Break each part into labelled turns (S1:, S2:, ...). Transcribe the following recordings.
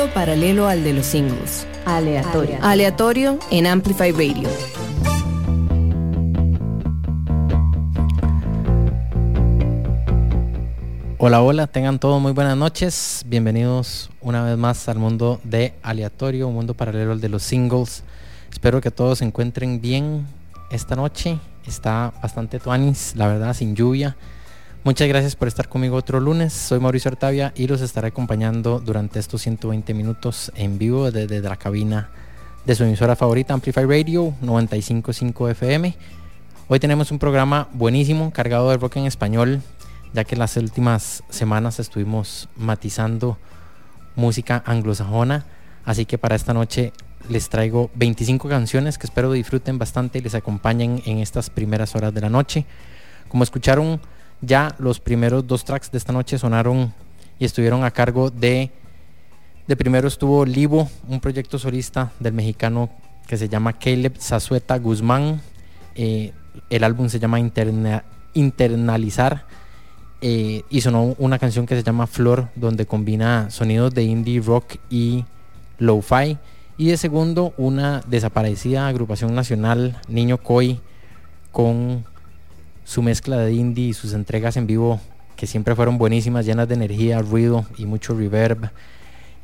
S1: Mundo paralelo al de los singles. Aleatorio. Aleatorio en Amplify Radio.
S2: Hola, hola, tengan todos muy buenas noches. Bienvenidos una vez más al mundo de aleatorio, un mundo paralelo al de los singles. Espero que todos se encuentren bien esta noche. Está bastante tuanis, la verdad, sin lluvia. Muchas gracias por estar conmigo otro lunes. Soy Mauricio Artavia y los estaré acompañando durante estos 120 minutos en vivo desde la cabina de su emisora favorita, Amplify Radio 955 FM. Hoy tenemos un programa buenísimo, cargado de rock en español, ya que las últimas semanas estuvimos matizando música anglosajona. Así que para esta noche les traigo 25 canciones que espero disfruten bastante y les acompañen en estas primeras horas de la noche. Como escucharon, ya los primeros dos tracks de esta noche sonaron y estuvieron a cargo de... De primero estuvo Livo, un proyecto solista del mexicano que se llama Caleb Zazueta Guzmán. Eh, el álbum se llama Internalizar eh, y sonó una canción que se llama Flor, donde combina sonidos de indie rock y lo-fi. Y de segundo, una desaparecida agrupación nacional, Niño Koi, con su mezcla de indie y sus entregas en vivo, que siempre fueron buenísimas, llenas de energía, ruido y mucho reverb.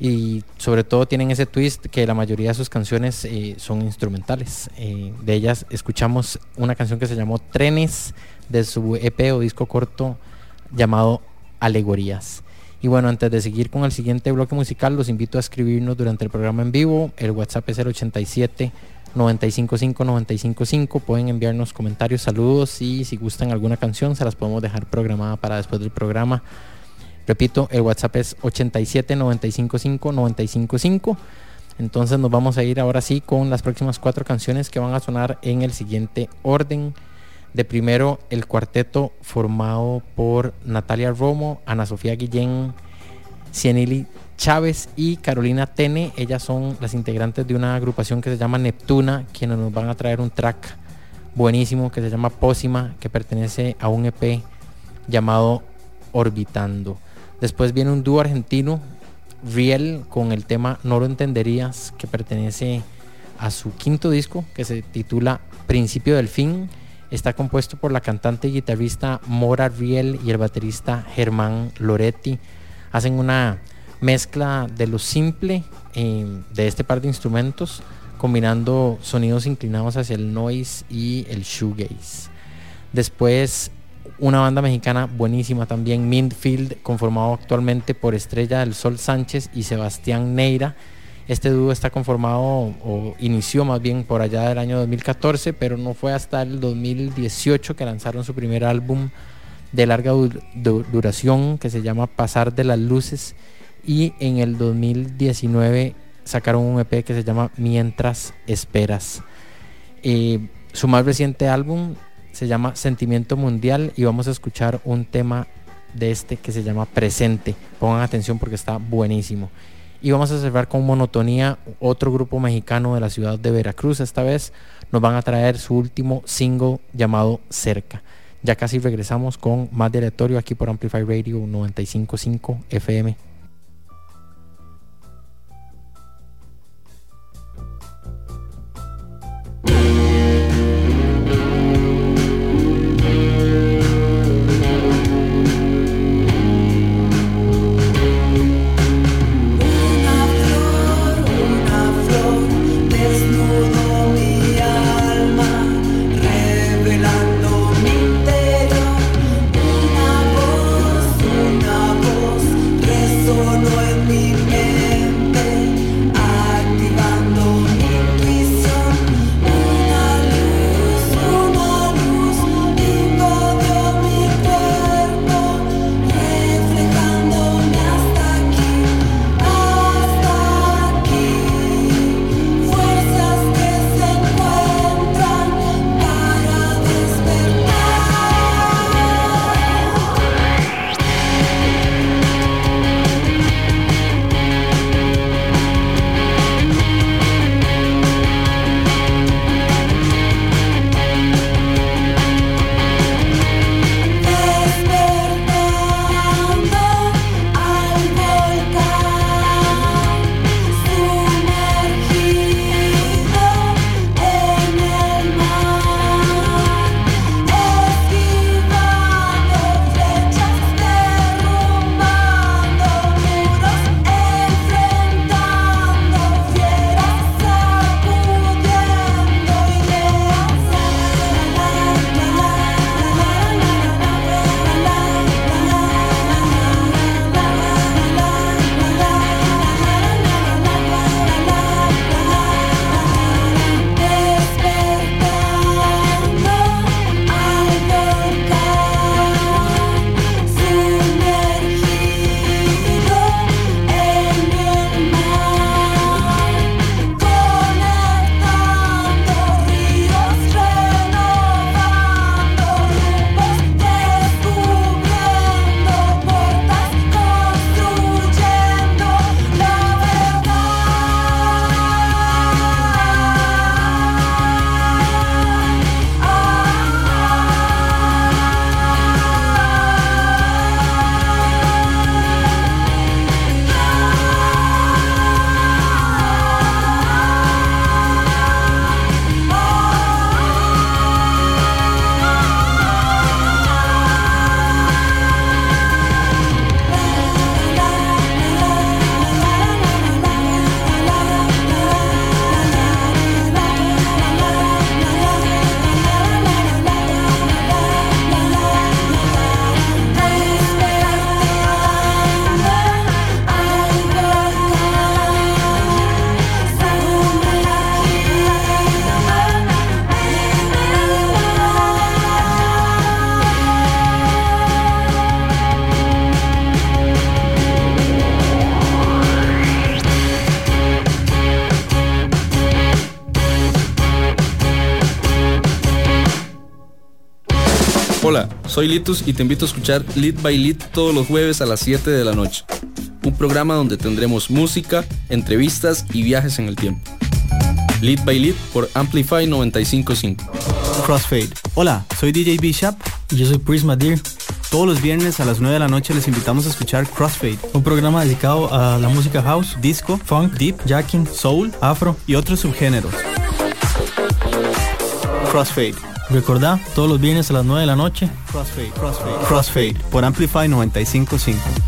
S2: Y sobre todo tienen ese twist que la mayoría de sus canciones eh, son instrumentales. Eh, de ellas escuchamos una canción que se llamó Trenes de su EP o disco corto llamado Alegorías. Y bueno, antes de seguir con el siguiente bloque musical, los invito a escribirnos durante el programa en vivo. El WhatsApp es el 87 955 955. Pueden enviarnos comentarios, saludos y si gustan alguna canción, se las podemos dejar programada para después del programa. Repito, el WhatsApp es 87 955 955. Entonces nos vamos a ir ahora sí con las próximas cuatro canciones que van a sonar en el siguiente orden. De primero, el cuarteto formado por Natalia Romo, Ana Sofía Guillén, Cienili Chávez y Carolina Tene. Ellas son las integrantes de una agrupación que se llama Neptuna, quienes nos van a traer un track buenísimo que se llama Pósima, que pertenece a un EP llamado Orbitando. Después viene un dúo argentino, Riel, con el tema No lo entenderías, que pertenece a su quinto disco, que se titula Principio del Fin Está compuesto por la cantante y guitarrista Mora Riel y el baterista Germán Loretti. Hacen una mezcla de lo simple eh, de este par de instrumentos, combinando sonidos inclinados hacia el noise y el shoegaze. Después, una banda mexicana buenísima también, Mintfield, conformado actualmente por Estrella del Sol Sánchez y Sebastián Neira este dúo está conformado o inició más bien por allá del año 2014, pero no fue hasta el 2018 que lanzaron su primer álbum de larga duración que se llama Pasar de las Luces y en el 2019 sacaron un EP que se llama Mientras Esperas. Eh, su más reciente álbum se llama Sentimiento Mundial y vamos a escuchar un tema de este que se llama Presente. Pongan atención porque está buenísimo. Y vamos a cerrar con monotonía otro grupo mexicano de la ciudad de Veracruz. Esta vez nos van a traer su último single llamado Cerca. Ya casi regresamos con más de aleatorio aquí por Amplify Radio 955 FM.
S3: Soy Litus y te invito a escuchar Lit by Lit todos los jueves a las 7 de la noche. Un programa donde tendremos música, entrevistas y viajes en el tiempo. Lit by Lit por Amplify 955.
S4: Crossfade. Hola, soy DJ Bishop
S5: y yo soy Prisma Deer.
S4: Todos los viernes a las 9 de la noche les invitamos a escuchar Crossfade,
S5: un programa dedicado a la música house,
S4: disco,
S5: funk,
S4: deep,
S5: jacking,
S4: soul,
S5: afro
S4: y otros subgéneros. Crossfade.
S5: Recordá, todos los viernes a las 9 de la noche.
S4: Crossfade, Crossfade, Crossfade por Amplify 955.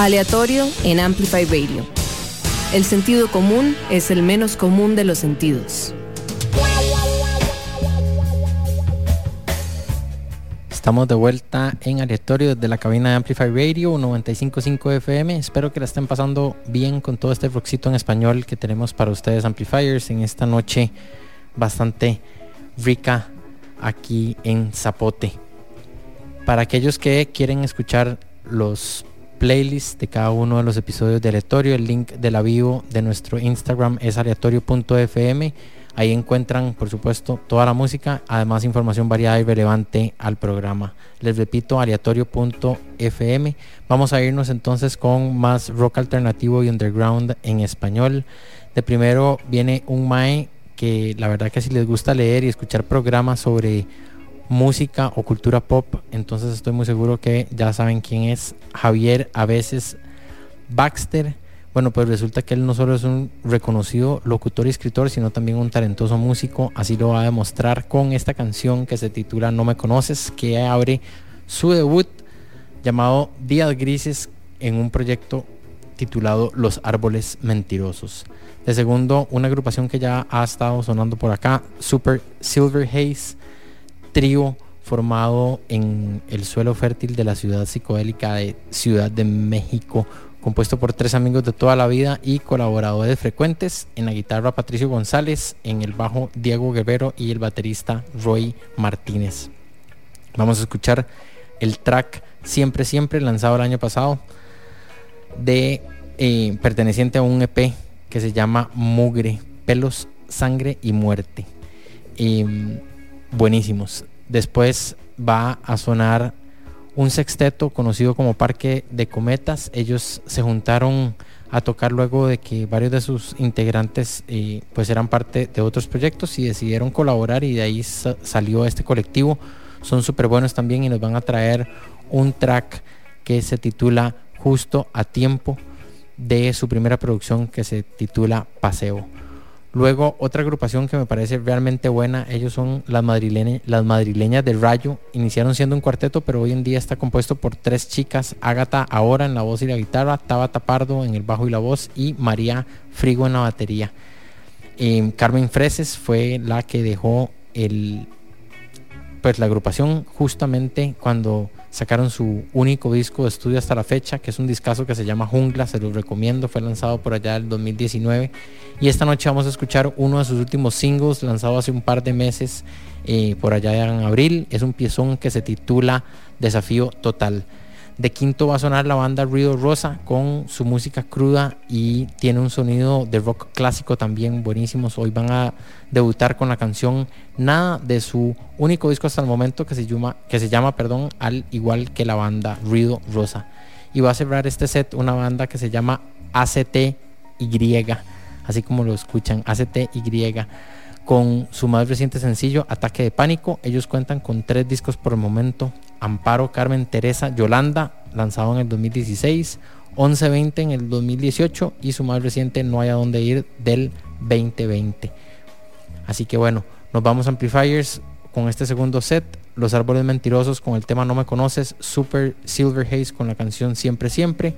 S1: Aleatorio en Amplify Radio. El sentido común es el menos común de los sentidos.
S2: Estamos de vuelta en aleatorio desde la cabina de Amplify Radio 955 FM. Espero que la estén pasando bien con todo este roxito en español que tenemos para ustedes Amplifiers en esta noche bastante rica aquí en Zapote. Para aquellos que quieren escuchar los playlists de cada uno de los episodios de Aleatorio. El link de la bio de nuestro Instagram es aleatorio.fm. Ahí encuentran, por supuesto, toda la música, además información variada y relevante al programa. Les repito, aleatorio.fm. Vamos a irnos entonces con más rock alternativo y underground en español. De primero viene un Mae que la verdad que si les gusta leer y escuchar programas sobre música o cultura pop, entonces estoy muy seguro que ya saben quién es Javier a veces Baxter. Bueno, pues resulta que él no solo es un reconocido locutor y escritor, sino también un talentoso músico. Así lo va a demostrar con esta canción que se titula No me conoces, que abre su debut llamado Días Grises en un proyecto titulado Los Árboles Mentirosos. De segundo, una agrupación que ya ha estado sonando por acá, Super Silver Haze trío formado en el suelo fértil de la ciudad psicodélica de Ciudad de México, compuesto por tres amigos de toda la vida y colaboradores frecuentes. En la guitarra Patricio González, en el bajo Diego Guerrero y el baterista Roy Martínez. Vamos a escuchar el track Siempre Siempre, lanzado el año pasado, de eh, perteneciente a un EP que se llama Mugre, Pelos, Sangre y Muerte. Em, buenísimos. Después va a sonar un sexteto conocido como Parque de Cometas. Ellos se juntaron a tocar luego de que varios de sus integrantes eh, pues eran parte de otros proyectos y decidieron colaborar y de ahí salió este colectivo. Son súper buenos también y nos van a traer un track que se titula Justo a Tiempo de su primera producción que se titula Paseo. Luego, otra agrupación que me parece realmente buena, ellos son las, madrileñas, las de Rayo. Iniciaron siendo un cuarteto, pero hoy en día está compuesto por tres chicas: Ágata ahora en la voz y la guitarra, Tabata Pardo en el bajo y la voz, y María Frigo en la batería. Carmen Freses fue la que dejó el, pues, la agrupación justamente cuando sacaron su único disco de estudio hasta la fecha, que es un discazo que se llama Jungla, se los recomiendo, fue lanzado por allá el 2019. Y esta noche vamos a escuchar uno de sus últimos singles, lanzado hace un par de meses, eh, por allá en abril. Es un piezón que se titula Desafío Total. De quinto va a sonar la banda Ruido Rosa con su música cruda y tiene un sonido de rock clásico también buenísimos. Hoy van a debutar con la canción Nada de su único disco hasta el momento que se llama, que se llama perdón, al igual que la banda Ruido Rosa. Y va a cerrar este set una banda que se llama ACTY, así como lo escuchan, ACTY con su más reciente sencillo, Ataque de Pánico. Ellos cuentan con tres discos por el momento. Amparo, Carmen, Teresa, Yolanda, lanzado en el 2016, 1120 en el 2018 y su más reciente No hay a dónde ir del 2020. Así que bueno, nos vamos a Amplifiers con este segundo set, Los Árboles Mentirosos con el tema No Me Conoces, Super Silver Haze con la canción Siempre Siempre,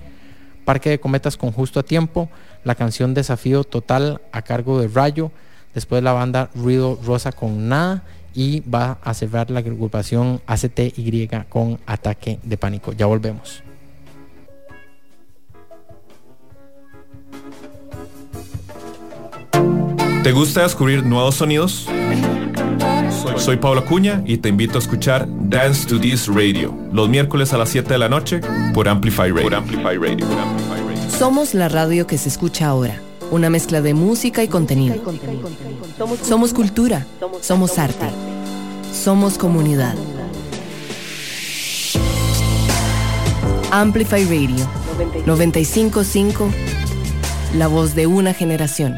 S2: Parque de Cometas con Justo a Tiempo, la canción Desafío Total a cargo de Rayo, después la banda Ruido Rosa con Nada y va a cerrar la agrupación ACTY con ataque de pánico. Ya volvemos.
S6: ¿Te gusta descubrir nuevos sonidos? Soy Pablo Cuña y te invito a escuchar Dance to This Radio los miércoles a las 7 de la noche por Amplify Radio.
S1: Somos la radio que se escucha ahora, una mezcla de música y contenido. Somos cultura, somos arte, somos comunidad. Amplify Radio 955, la voz de una generación.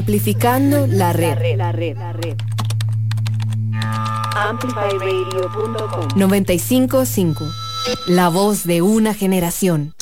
S4: Amplificando la red. La red. Amplifyradio.com 955. La voz de una generación.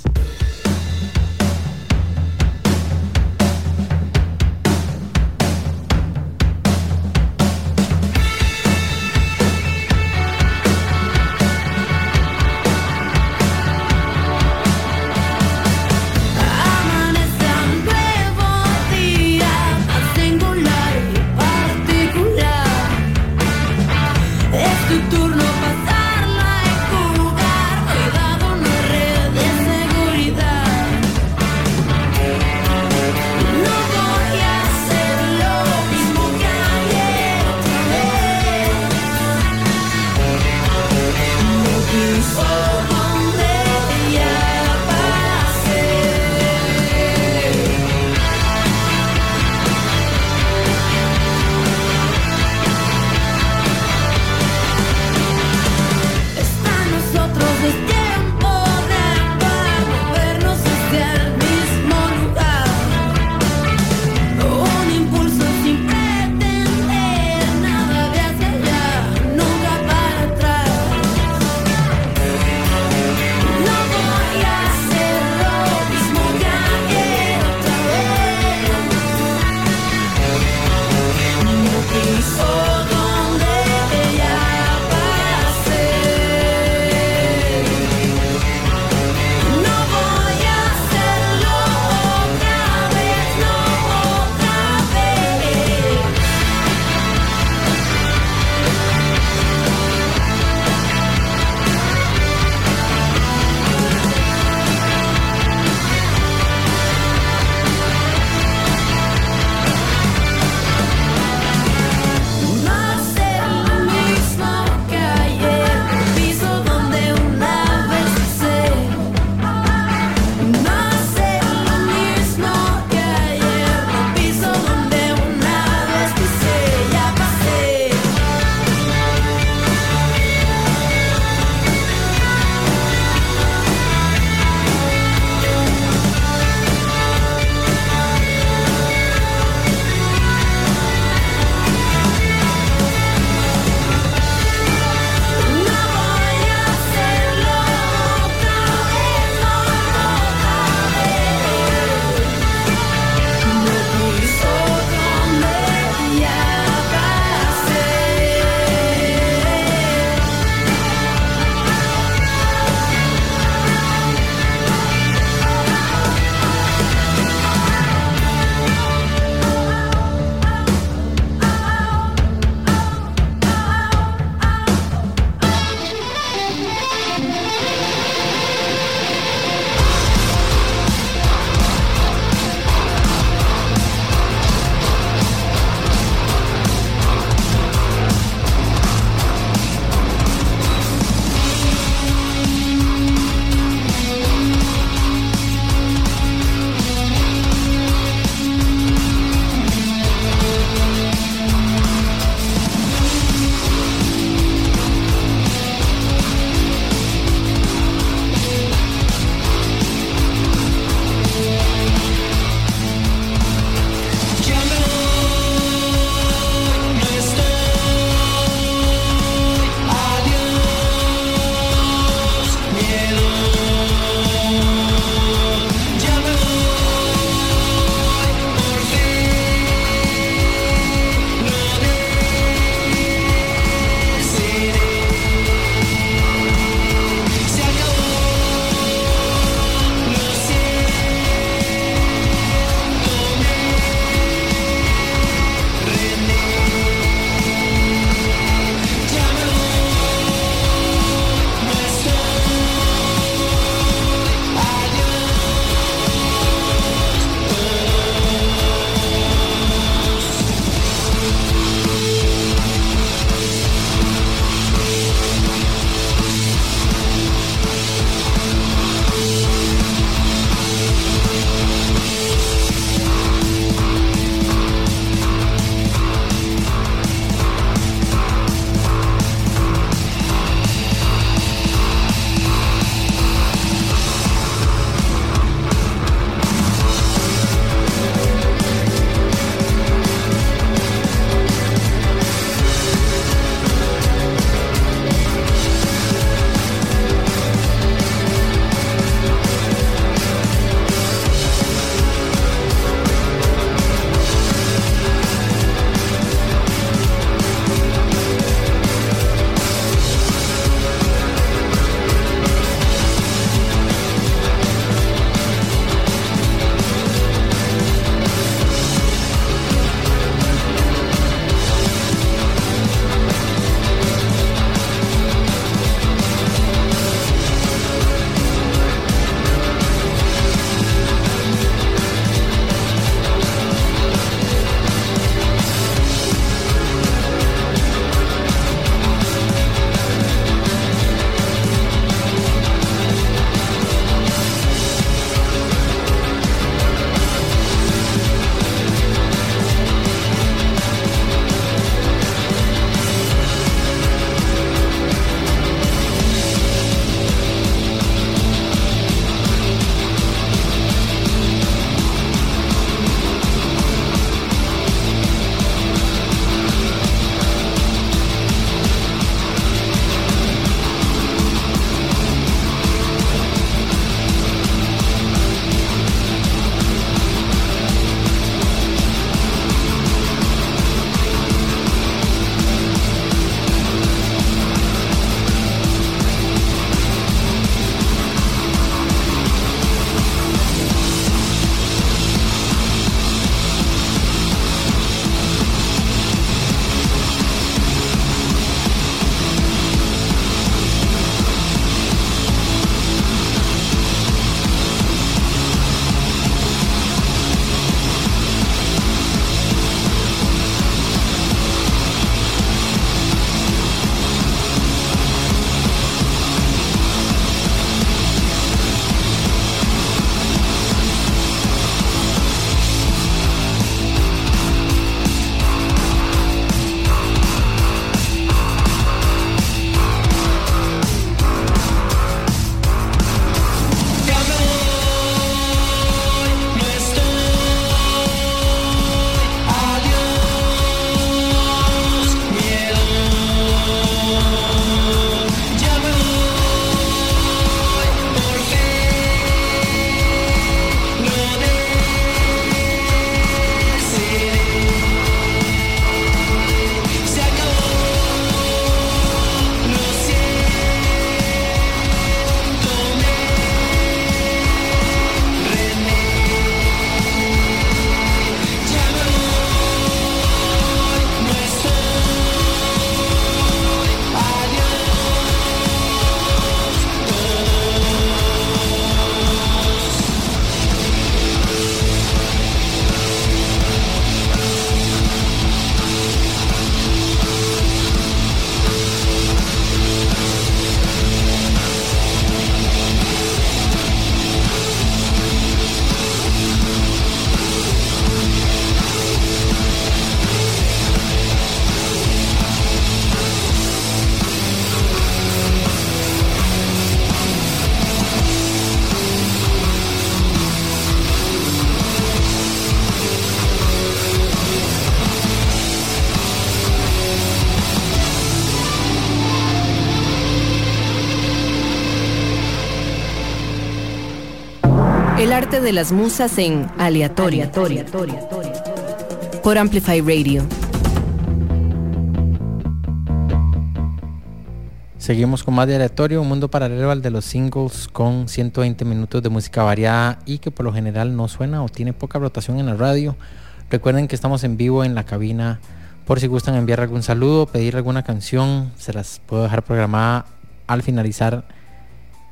S1: De las musas en Aleatorio. Por Amplify Radio.
S2: Seguimos con más de aleatorio, un mundo paralelo al de los singles con 120 minutos de música variada y que por lo general no suena o tiene poca rotación en la radio. Recuerden que estamos en vivo en la cabina por si gustan enviar algún saludo, pedir alguna canción, se las puedo dejar programada al finalizar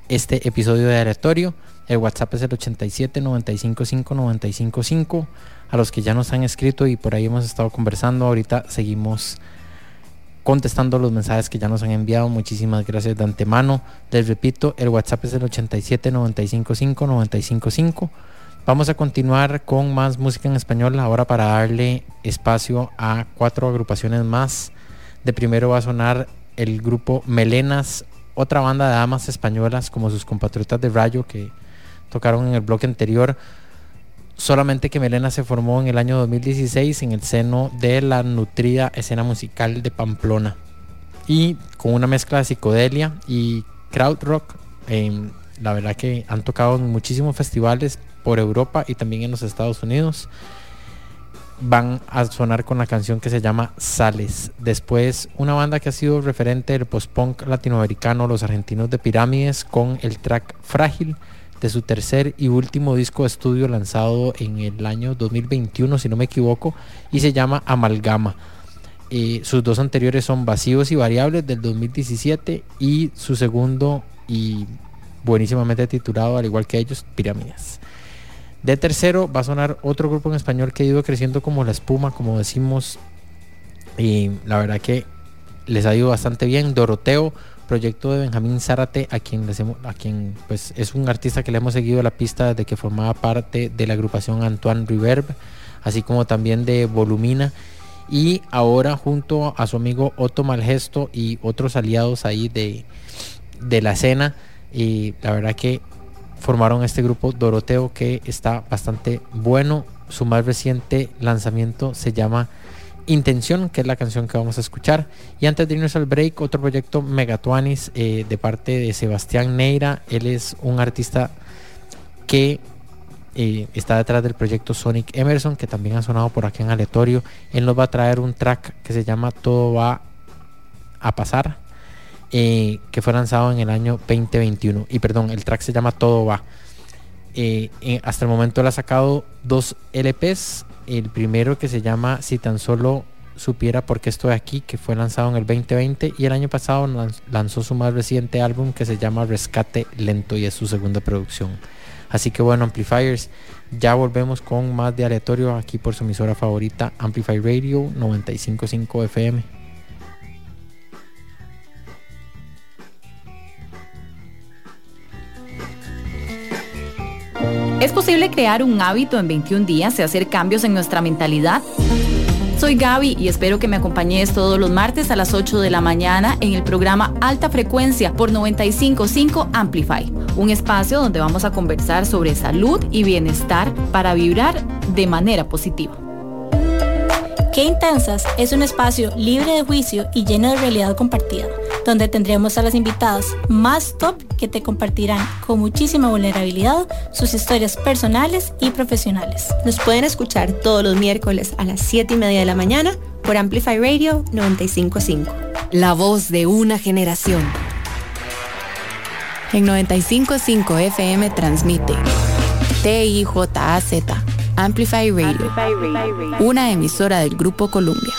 S2: este episodio de aleatorio. El WhatsApp es el 87 955 955. A los que ya nos han escrito y por ahí hemos estado conversando, ahorita seguimos contestando los mensajes que ya nos han enviado. Muchísimas gracias de antemano. Les repito, el WhatsApp es el 87 955 955. Vamos a continuar con más música en español ahora para darle espacio a cuatro agrupaciones más. De primero va a sonar el grupo Melenas, otra banda de damas españolas como sus compatriotas de Rayo que tocaron en el bloque anterior. Solamente que Melena se formó en el año 2016 en el seno de la nutrida escena musical de Pamplona. Y con una mezcla de psicodelia y crowd rock, em, la verdad que han tocado en muchísimos festivales por Europa y también en los Estados Unidos. Van a sonar con la canción que se llama Sales. Después, una banda que ha sido referente del post-punk latinoamericano, los argentinos de Pirámides, con el track Frágil de su tercer y último disco de estudio lanzado en el año 2021, si no me equivoco, y se llama Amalgama. Eh, sus dos anteriores son Vacíos y Variables del 2017 y su segundo y buenísimamente titulado, al igual que ellos, Pirámides. De tercero va a sonar otro grupo en español que ha ido creciendo como la espuma, como decimos, y la verdad que les ha ido bastante bien. Doroteo, proyecto de Benjamín Zárate, a quien, a quien pues, es un artista que le hemos seguido la pista desde que formaba parte de la agrupación Antoine Reverb, así como también de Volumina. Y ahora junto a su amigo Otto Malgesto y otros aliados ahí de, de la escena, y la verdad que formaron este grupo Doroteo que está bastante bueno. Su más reciente lanzamiento se llama Intención, que es la canción que vamos a escuchar. Y antes de irnos al break, otro proyecto Megatuanis eh, de parte de Sebastián Neira. Él es un artista que eh, está detrás del proyecto Sonic Emerson, que también ha sonado por aquí en aleatorio. Él nos va a traer un track que se llama Todo va a pasar, eh, que fue lanzado en el año 2021. Y perdón, el track se llama Todo va. hasta el momento él ha sacado dos LPs el primero que se llama Si tan solo supiera por qué estoy aquí, que fue lanzado en el 2020 y el año pasado lanzó su más reciente álbum que se llama Rescate Lento y es su segunda producción. Así que bueno, Amplifiers, ya volvemos con más de aleatorio aquí por su emisora favorita, Amplify Radio 955 FM.
S7: ¿Es posible crear un hábito en 21 días y hacer cambios en nuestra mentalidad? Soy Gaby y espero que me acompañes todos los martes a las 8 de la mañana en el programa Alta Frecuencia por 955 Amplify, un espacio donde vamos a conversar sobre salud y bienestar para vibrar de manera positiva.
S8: Qué Intensas es un espacio libre de juicio y lleno de realidad compartida, donde tendremos a las invitadas más top que te compartirán con muchísima vulnerabilidad sus historias personales y profesionales.
S9: Nos pueden escuchar todos los miércoles a las 7 y media de la mañana por Amplify Radio 955.
S1: La voz de una generación. En 955 FM transmite TIJAZ Amplify Radio, una emisora del Grupo Columbia.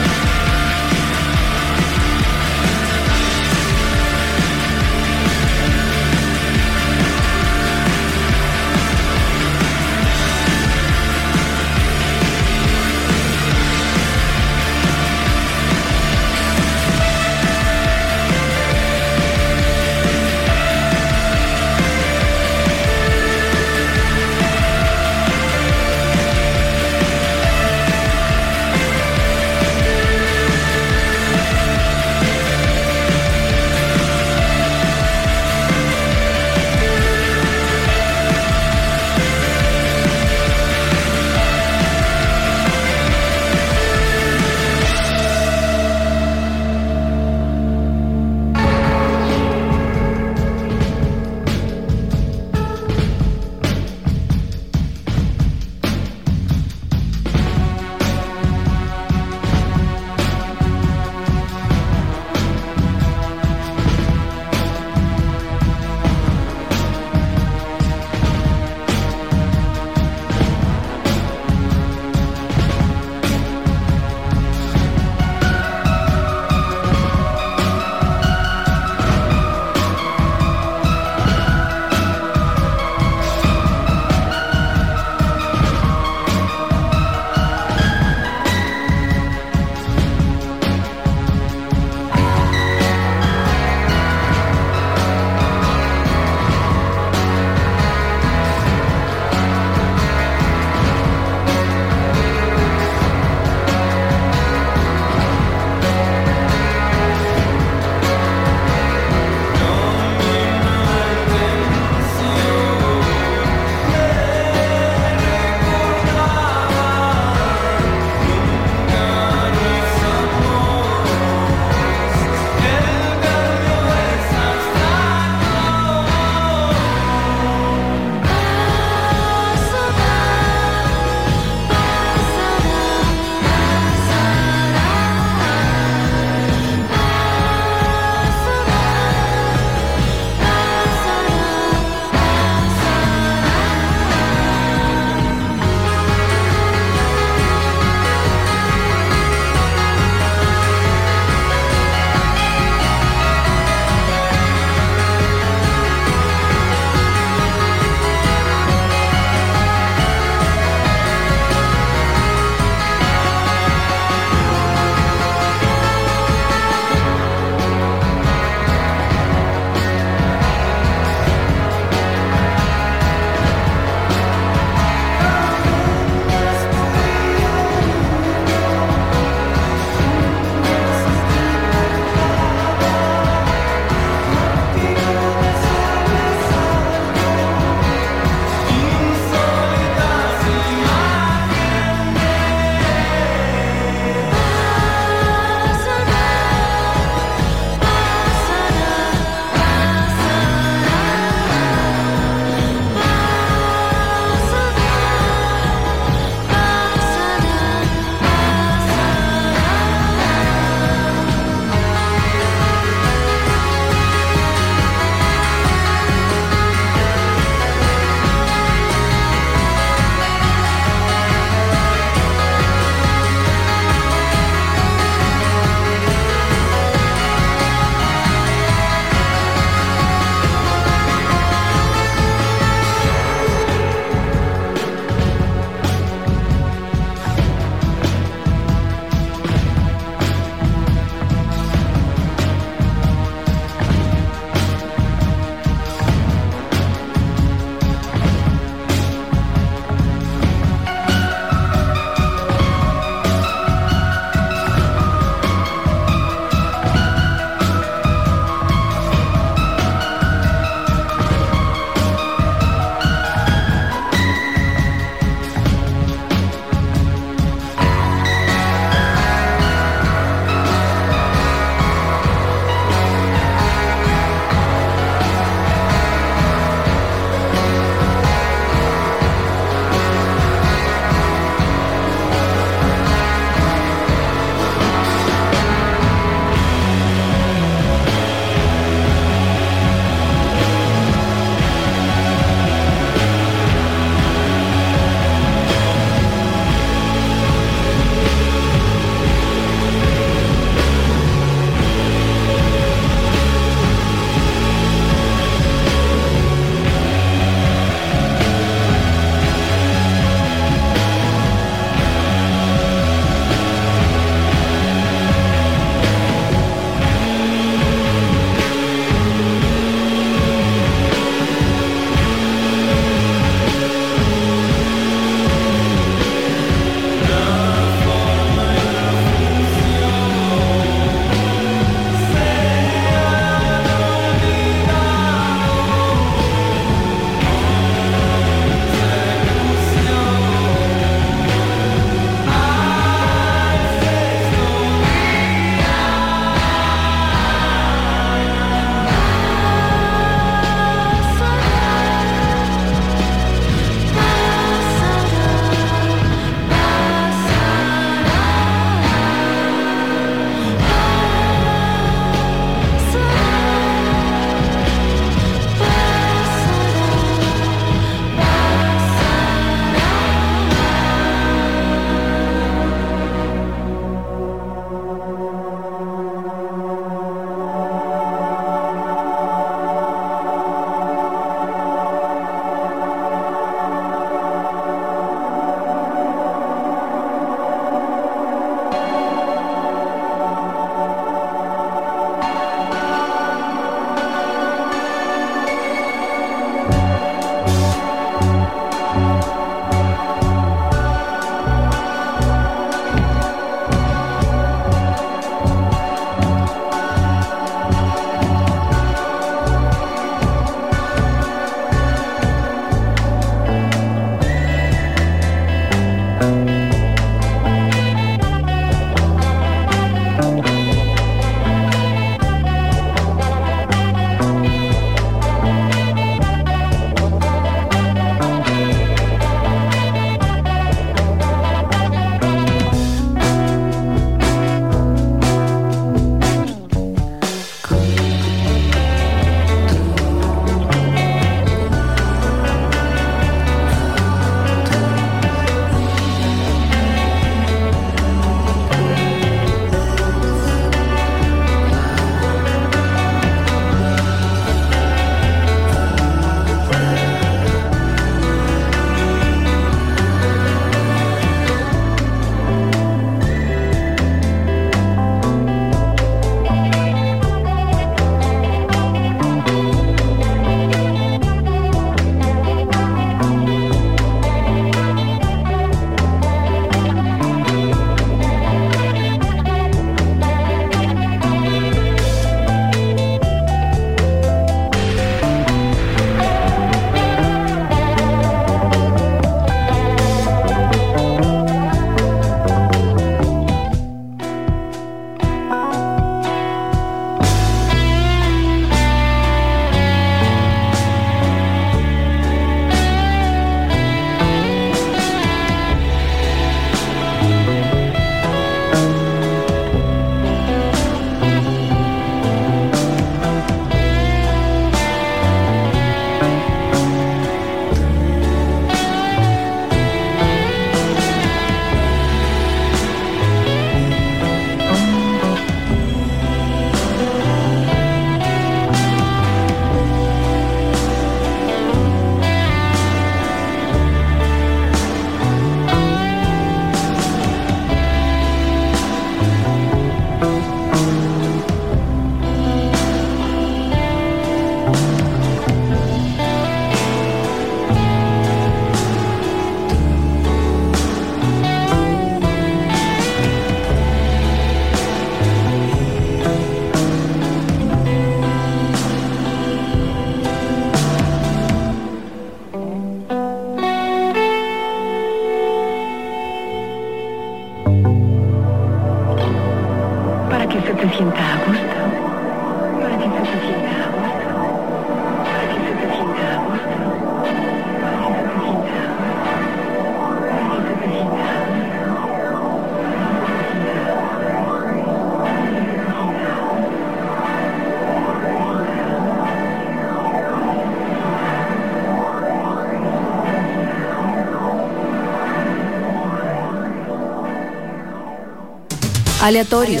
S1: Aleatorio.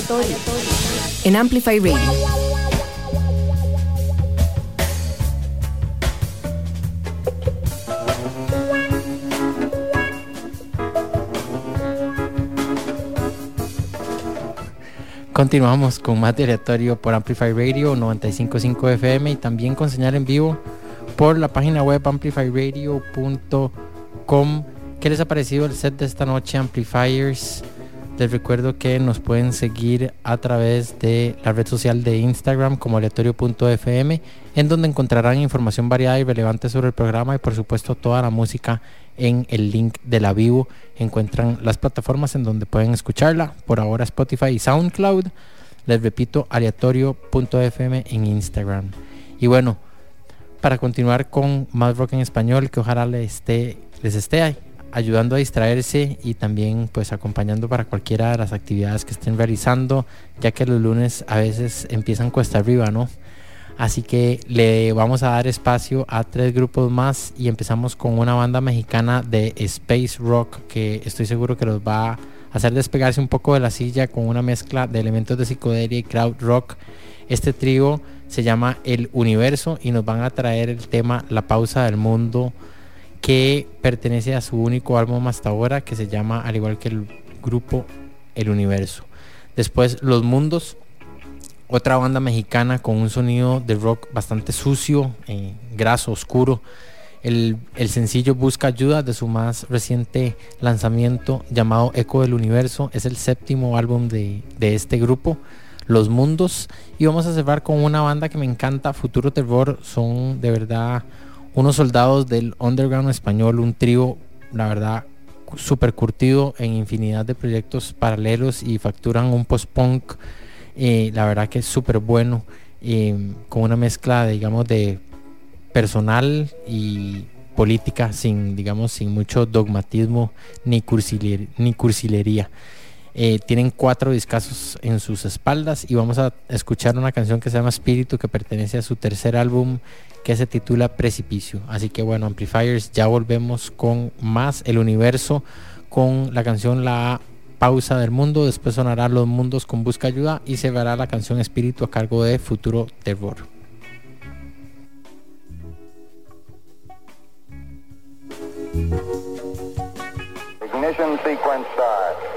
S1: En Amplify Radio.
S2: Continuamos con más de aleatorio por Amplify Radio 955 FM y también con señal en vivo por la página web amplifyradio.com. ¿Qué les ha parecido el set de esta noche, Amplifiers? Les recuerdo que nos pueden seguir a través de la red social de Instagram como aleatorio.fm, en donde encontrarán información variada y relevante sobre el programa y por supuesto toda la música en el link de la vivo. Encuentran las plataformas en donde pueden escucharla, por ahora Spotify y SoundCloud. Les repito, aleatorio.fm en Instagram. Y bueno, para continuar con más rock en español, que ojalá les esté, les esté ayudando a distraerse y también pues acompañando para cualquiera de las actividades que estén realizando, ya que los lunes a veces empiezan cuesta arriba, ¿no? Así que le vamos a dar espacio a tres grupos más y empezamos con una banda mexicana de space rock que estoy seguro que los va a hacer despegarse un poco de la silla con una mezcla de elementos de psicodelia y crowd rock. Este trío se llama El Universo y nos van a traer el tema La pausa del mundo que pertenece a su único álbum hasta ahora que se llama al igual que el grupo El Universo. Después Los Mundos, otra banda mexicana con un sonido de rock bastante sucio, eh, graso, oscuro. El, el, sencillo busca ayuda de su más reciente lanzamiento llamado Eco del Universo. Es el séptimo álbum de, de este grupo, Los Mundos. Y vamos a cerrar con una banda que me encanta, Futuro Terror. Son de verdad unos soldados del underground español, un trío, la verdad, súper curtido en infinidad de proyectos paralelos y facturan un post-punk, eh, la verdad que es súper bueno, eh, con una mezcla, digamos, de personal y política, sin, digamos, sin mucho dogmatismo ni, cursiler, ni cursilería. Eh, tienen cuatro discazos en sus espaldas y vamos a escuchar una canción que se llama Espíritu que pertenece a su tercer álbum que se titula Precipicio. Así que bueno, Amplifiers, ya volvemos con más el universo con la canción La Pausa del Mundo. Después sonará Los Mundos con Busca Ayuda y se verá la canción Espíritu a cargo de Futuro Terror.
S10: Ignition sequence start.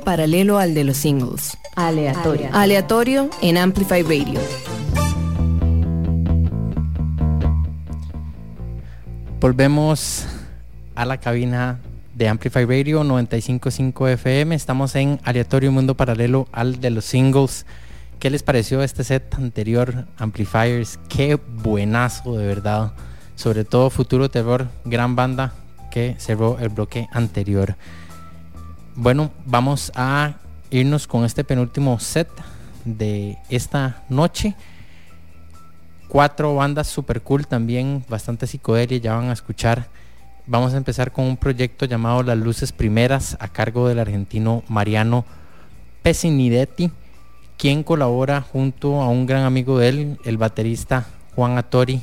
S1: Paralelo al de los singles. Aleatorio. Aleatorio en Amplify Radio.
S2: Volvemos a la cabina de Amplify Radio 955 FM. Estamos en Aleatorio Mundo Paralelo al de los singles. ¿Qué les pareció este set anterior, Amplifiers? Qué buenazo, de verdad. Sobre todo Futuro Terror, gran banda que cerró el bloque anterior. Bueno, vamos a irnos con este penúltimo set de esta noche. Cuatro bandas super cool también, bastante psicodelia, ya van a escuchar. Vamos a empezar con un proyecto llamado Las Luces Primeras a cargo del argentino Mariano Pesinidetti, quien colabora junto a un gran amigo de él, el baterista Juan Atori.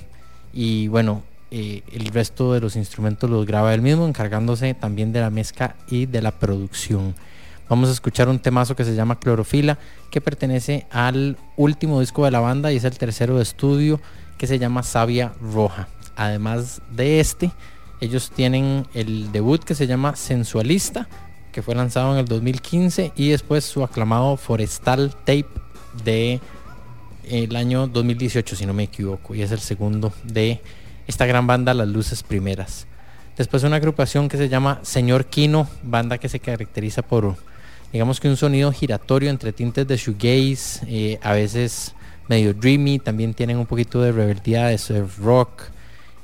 S2: Y bueno, eh, el resto de los instrumentos los graba él mismo, encargándose también de la mezcla y de la producción. Vamos a escuchar un temazo que se llama Clorofila, que pertenece al último disco de la banda y es el tercero de estudio que se llama Sabia Roja. Además de este, ellos tienen el debut que se llama Sensualista, que fue lanzado en el 2015 y después su aclamado Forestal Tape de el año 2018 si no me equivoco y es el segundo de esta gran banda Las Luces Primeras. Después una agrupación que se llama Señor Kino, banda que se caracteriza por digamos que un sonido giratorio entre tintes de shoegaze, eh, a veces medio dreamy, también tienen un poquito de rebeldía de surf rock.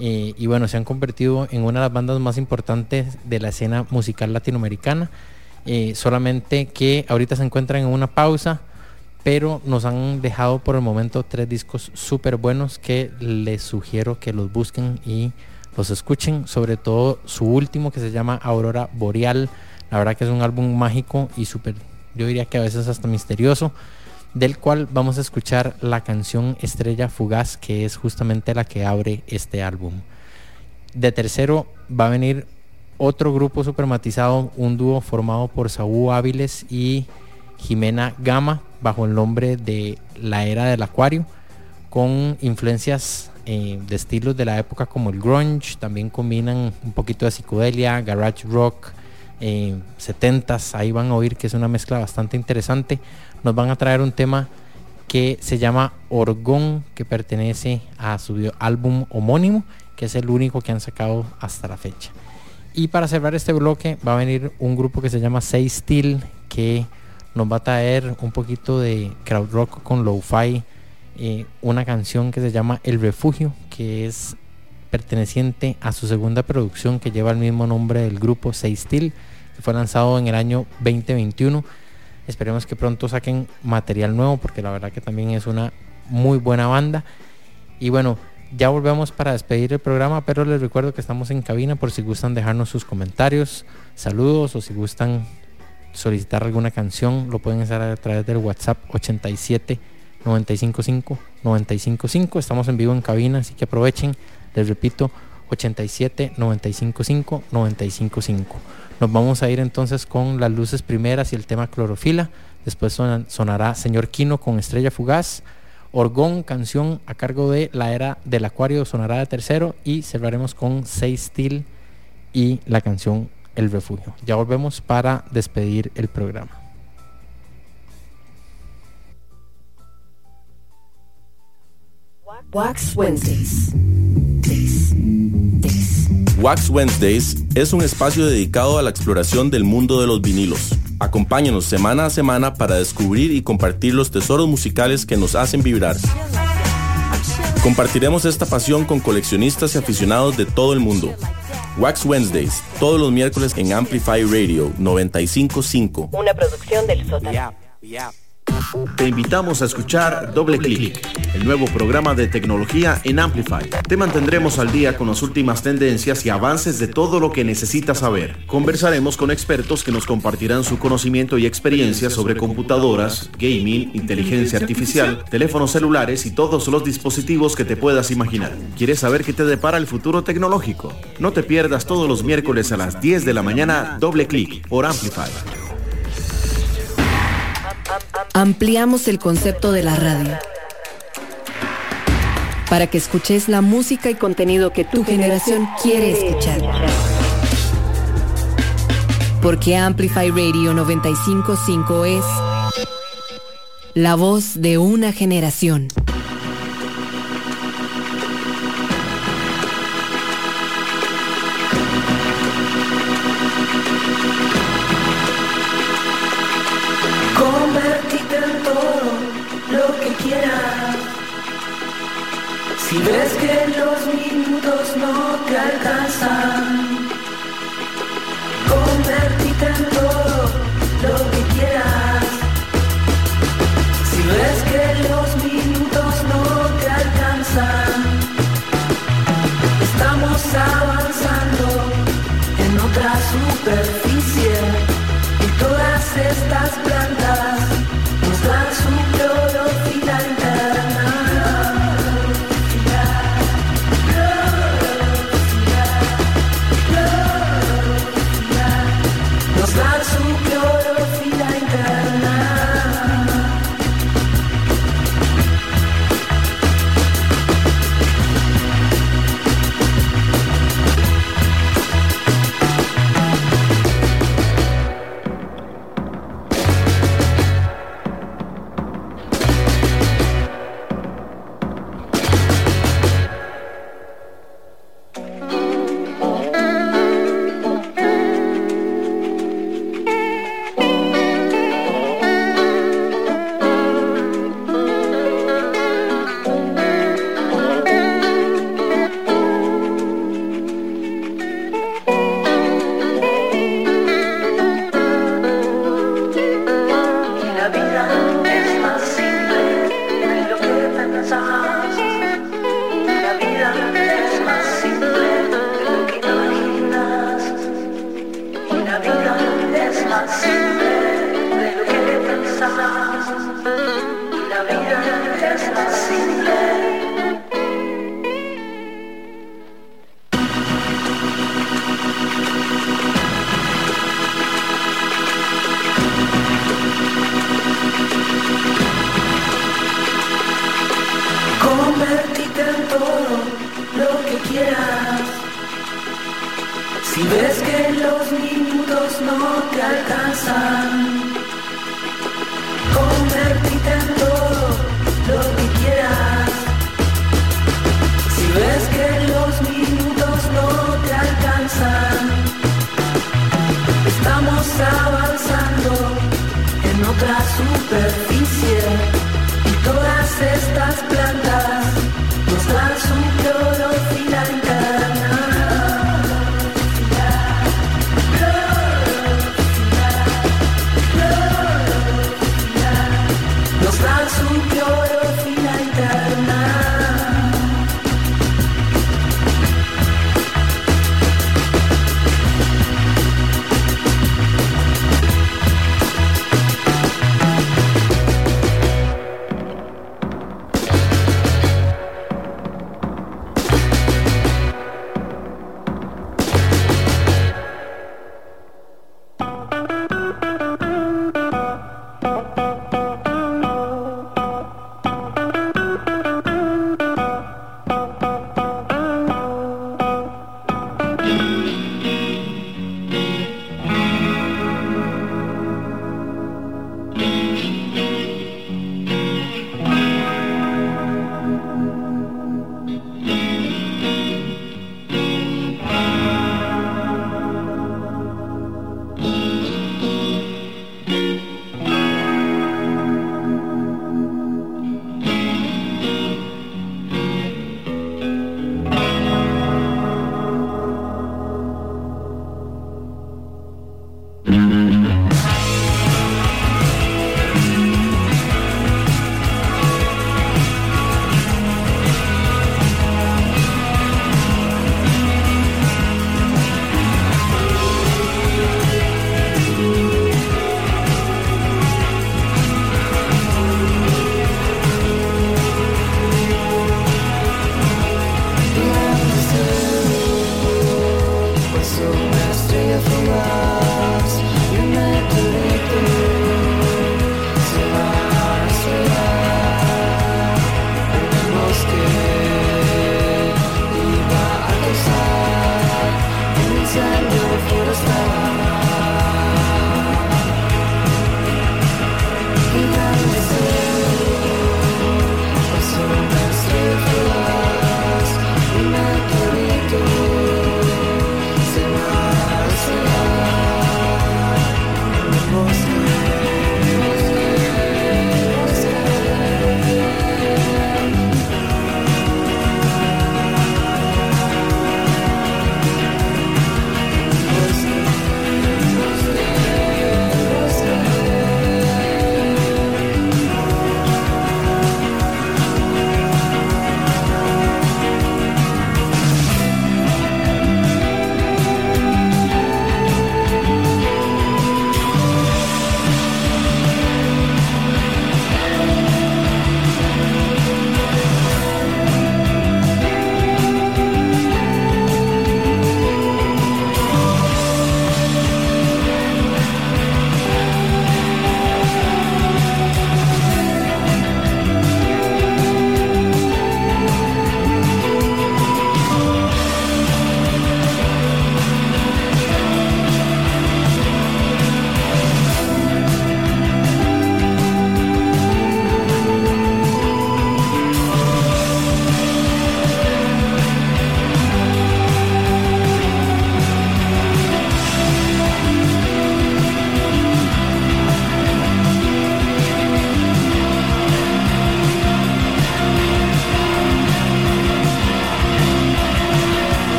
S2: eh, y bueno, se han convertido en una de las bandas más importantes de la escena musical latinoamericana. eh, solamente que ahorita se encuentran en una pausa, pero nos han dejado por el momento tres discos súper buenos que les sugiero que los busquen y los escuchen. Sobre todo su último que se llama Aurora Boreal. La verdad que es un álbum mágico y súper, yo diría que a veces hasta misterioso, del cual vamos a escuchar la canción Estrella Fugaz, que es justamente la que abre este álbum. De tercero va a venir otro grupo supermatizado, un dúo formado por Saúl Áviles y Jimena Gama, bajo el nombre de La Era del Acuario, con influencias eh, de estilos de la época como el grunge, también combinan un poquito de psicodelia, garage rock, eh, 70s, ahí van a oír que es una mezcla bastante interesante. Nos van a traer un tema que se llama Orgón, que pertenece a su álbum homónimo, que es el único que han sacado hasta la fecha. Y para cerrar este bloque va a venir un grupo que se llama Say Steel, que nos va a traer un poquito de crowd rock con lo-fi, eh, una canción que se llama El Refugio, que es perteneciente a su segunda producción que lleva el mismo nombre del grupo Say Steel, que fue lanzado en el año 2021. Esperemos que pronto saquen material nuevo porque la verdad que también es una muy buena banda. Y bueno, ya volvemos para despedir el programa, pero les recuerdo que estamos en cabina por si gustan dejarnos sus comentarios, saludos o si gustan solicitar alguna canción, lo pueden hacer a través del WhatsApp 87 955 955. Estamos en vivo en cabina, así que aprovechen. Les repito, 87 955 955. Nos vamos a ir entonces con las luces primeras y el tema clorofila. Después son- sonará Señor Quino con Estrella Fugaz. Orgón, canción a cargo de La Era del Acuario, sonará de tercero. Y cerraremos con Seis Steel y la canción El Refugio. Ya volvemos para despedir el programa.
S1: Wax Wednesdays.
S11: Wax Wednesdays es un espacio dedicado a la exploración del mundo de los vinilos. Acompáñanos semana a semana para descubrir y compartir los tesoros musicales que nos hacen vibrar. Compartiremos esta pasión con coleccionistas y aficionados de todo el mundo. Wax Wednesdays, todos los miércoles en Amplify Radio 955.
S1: Una producción del sótano.
S12: Te invitamos a escuchar Doble Clic, el nuevo programa de tecnología en Amplify. Te mantendremos al día con las últimas tendencias y avances de todo lo que necesitas saber. Conversaremos con expertos que nos compartirán su conocimiento y experiencia sobre computadoras, gaming, inteligencia artificial, teléfonos celulares y todos los dispositivos que te puedas imaginar. ¿Quieres saber qué te depara el futuro tecnológico? No te pierdas todos los miércoles a las 10 de la mañana Doble Clic por Amplify
S1: ampliamos el concepto de la radio para que escuches la música y contenido que tu generación quiere escuchar. Porque Amplify Radio 955 es la voz de una generación.
S13: Si ves que los minutos no te alcanzan, convertite en todo lo que quieras. Si ves que los minutos no te alcanzan, estamos avanzando en otra superficie y todas estas plantas nos dan su.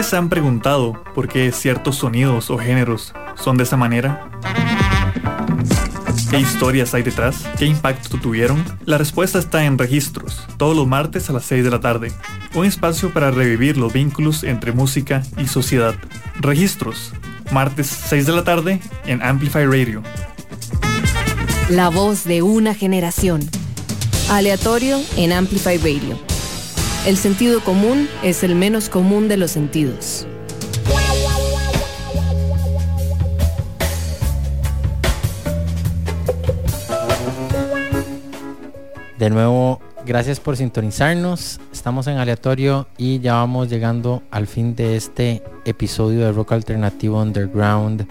S14: Vez se han preguntado por qué ciertos sonidos o géneros son de esa manera? ¿Qué historias hay detrás? ¿Qué impacto tuvieron? La respuesta está en Registros, todos los martes a las 6 de la tarde. Un espacio para revivir los vínculos entre música y sociedad. Registros, martes 6 de la tarde en Amplify Radio.
S1: La voz de una generación. Aleatorio en Amplify Radio. El sentido común es el menos común de los sentidos.
S2: De nuevo, gracias por sintonizarnos. Estamos en aleatorio y ya vamos llegando al fin de este episodio de Rock Alternativo Underground.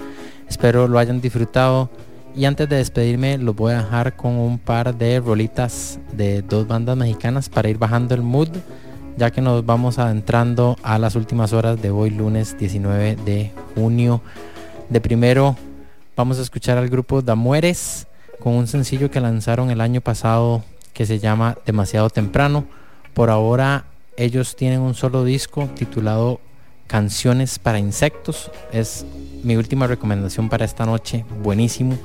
S2: Espero lo hayan disfrutado. Y antes de despedirme, los voy a dejar con un par de rolitas de dos bandas mexicanas para ir bajando el mood, ya que nos vamos adentrando a las últimas horas de hoy, lunes 19 de junio. De primero, vamos a escuchar al grupo Damueres con un sencillo que lanzaron el año pasado que se llama Demasiado Temprano. Por ahora ellos tienen un solo disco titulado Canciones para Insectos. Es mi última recomendación para esta noche. Buenísimo.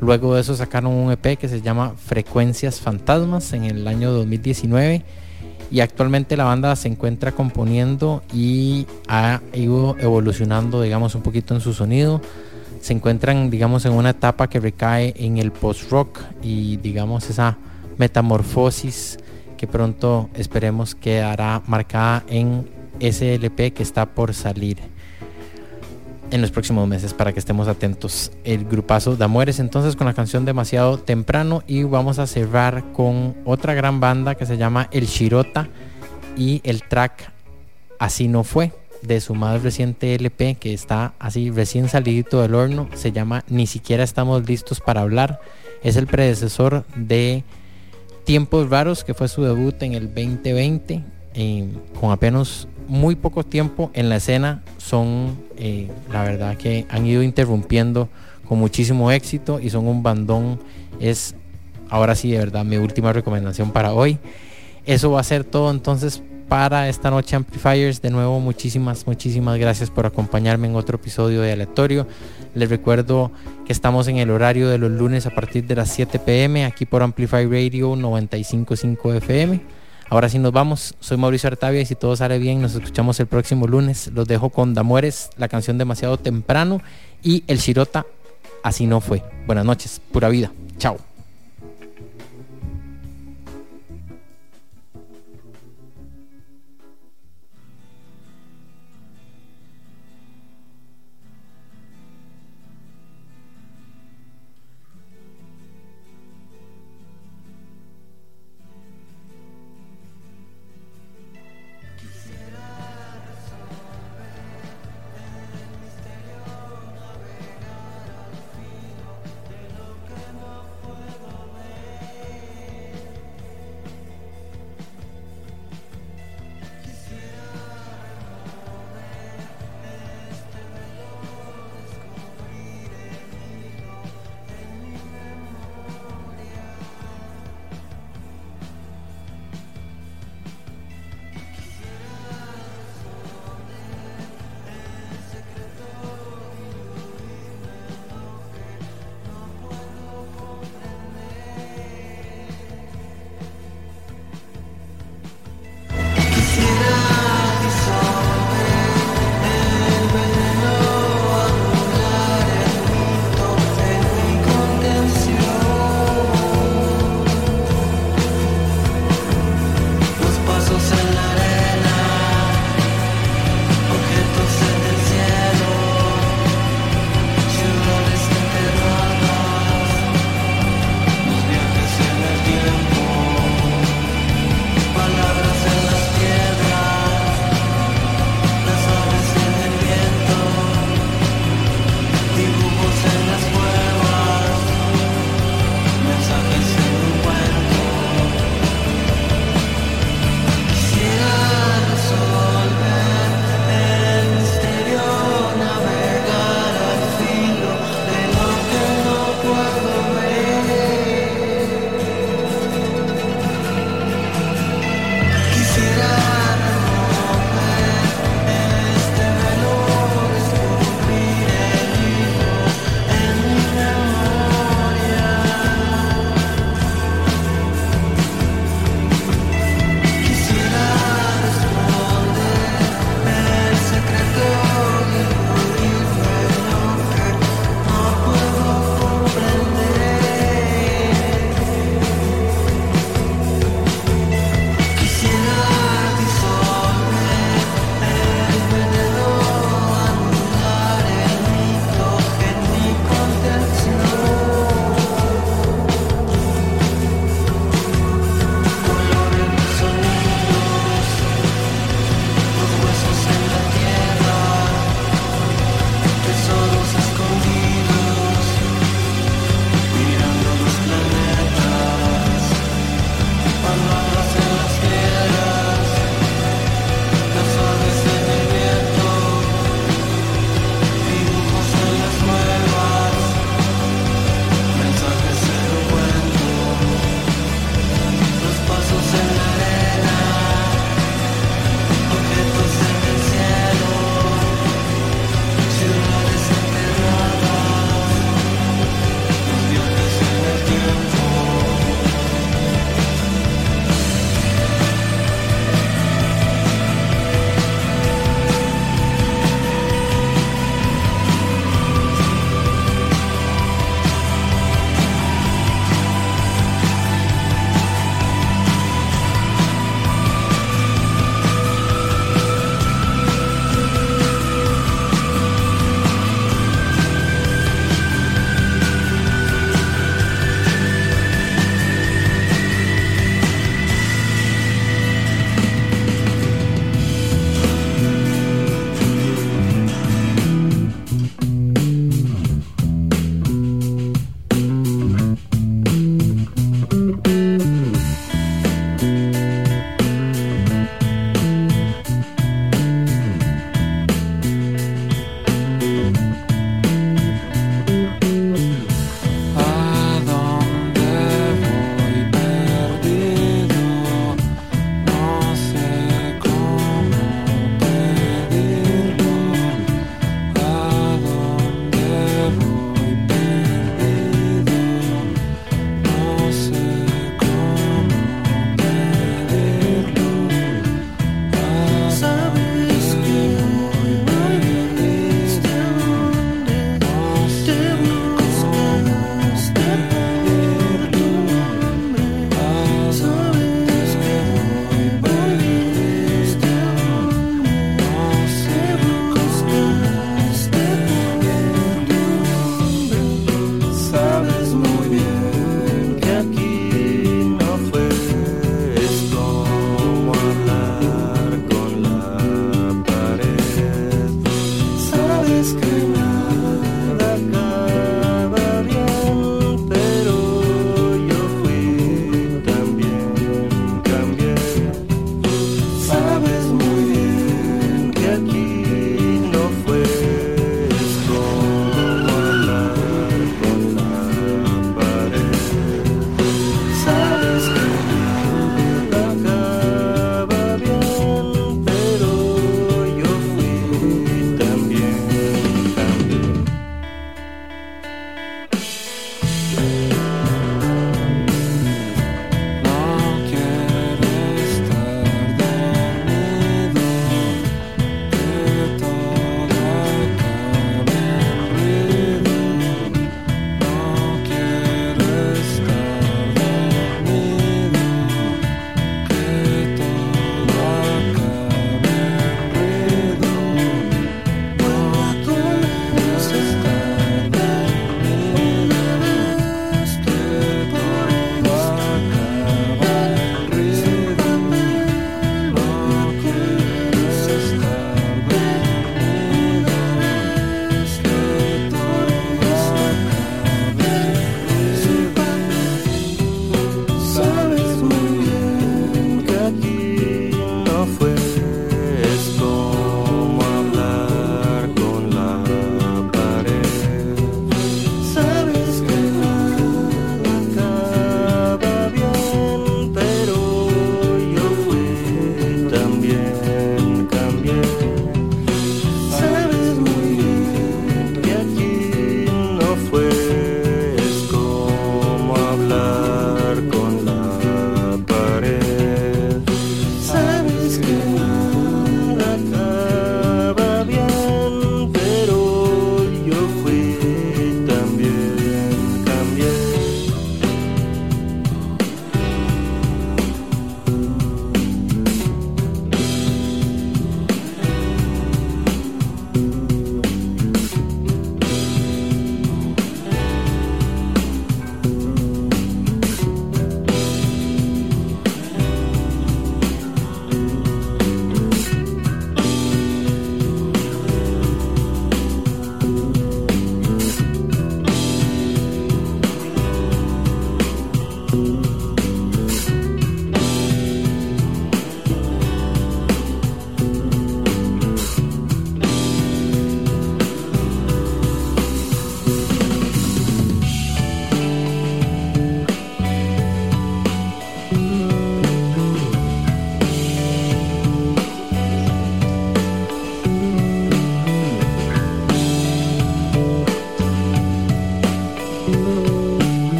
S2: Luego de eso sacaron un EP que se llama Frecuencias Fantasmas en el año 2019. Y actualmente la banda se encuentra componiendo y ha ido evolucionando, digamos, un poquito en su sonido. Se encuentran, digamos, en una etapa que recae en el post-rock y, digamos, esa metamorfosis que pronto esperemos quedará marcada en ese LP que está por salir en los próximos meses para que estemos atentos. El grupazo da mueres entonces con la canción demasiado temprano. Y vamos a cerrar con otra gran banda que se llama El Shirota y el track Así no fue de su más reciente LP que está así recién salidito del horno. Se llama Ni siquiera estamos listos para hablar. Es el predecesor de Tiempos Raros, que fue su debut en el 2020, eh, con apenas muy poco tiempo en la escena, son eh, la verdad que han ido interrumpiendo con muchísimo éxito y son un bandón. Es ahora sí de verdad mi última recomendación para hoy. Eso va a ser todo entonces para esta noche Amplifiers. De nuevo, muchísimas, muchísimas gracias por acompañarme en otro episodio de Aleatorio. Les recuerdo que estamos en el horario de los lunes a partir de las 7 pm aquí por Amplify Radio 955 FM. Ahora sí nos vamos. Soy Mauricio Artavia y si todo sale bien nos escuchamos el próximo lunes. Los dejo con Damueres, la canción demasiado temprano y el Shirota, así no fue. Buenas noches, pura vida. Chao.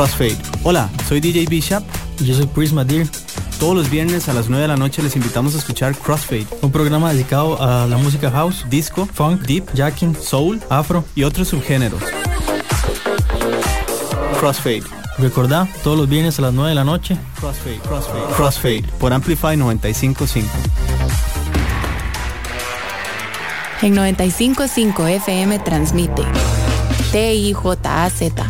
S5: Crossfade. Hola, soy DJ Bishop.
S15: Y yo soy Prisma Deer.
S5: Todos los viernes a las 9 de la noche les invitamos a escuchar Crossfade,
S15: Un programa dedicado a la música house,
S5: disco,
S15: funk,
S5: deep,
S15: jacking,
S5: soul
S15: afro.
S5: y otros subgéneros. Crossfade.
S15: Recordá, todos los viernes a las 9 de la noche.
S5: Crossfade, Crossfade, Crossfade por Amplify 955.
S1: En 955 FM transmite TIJAZ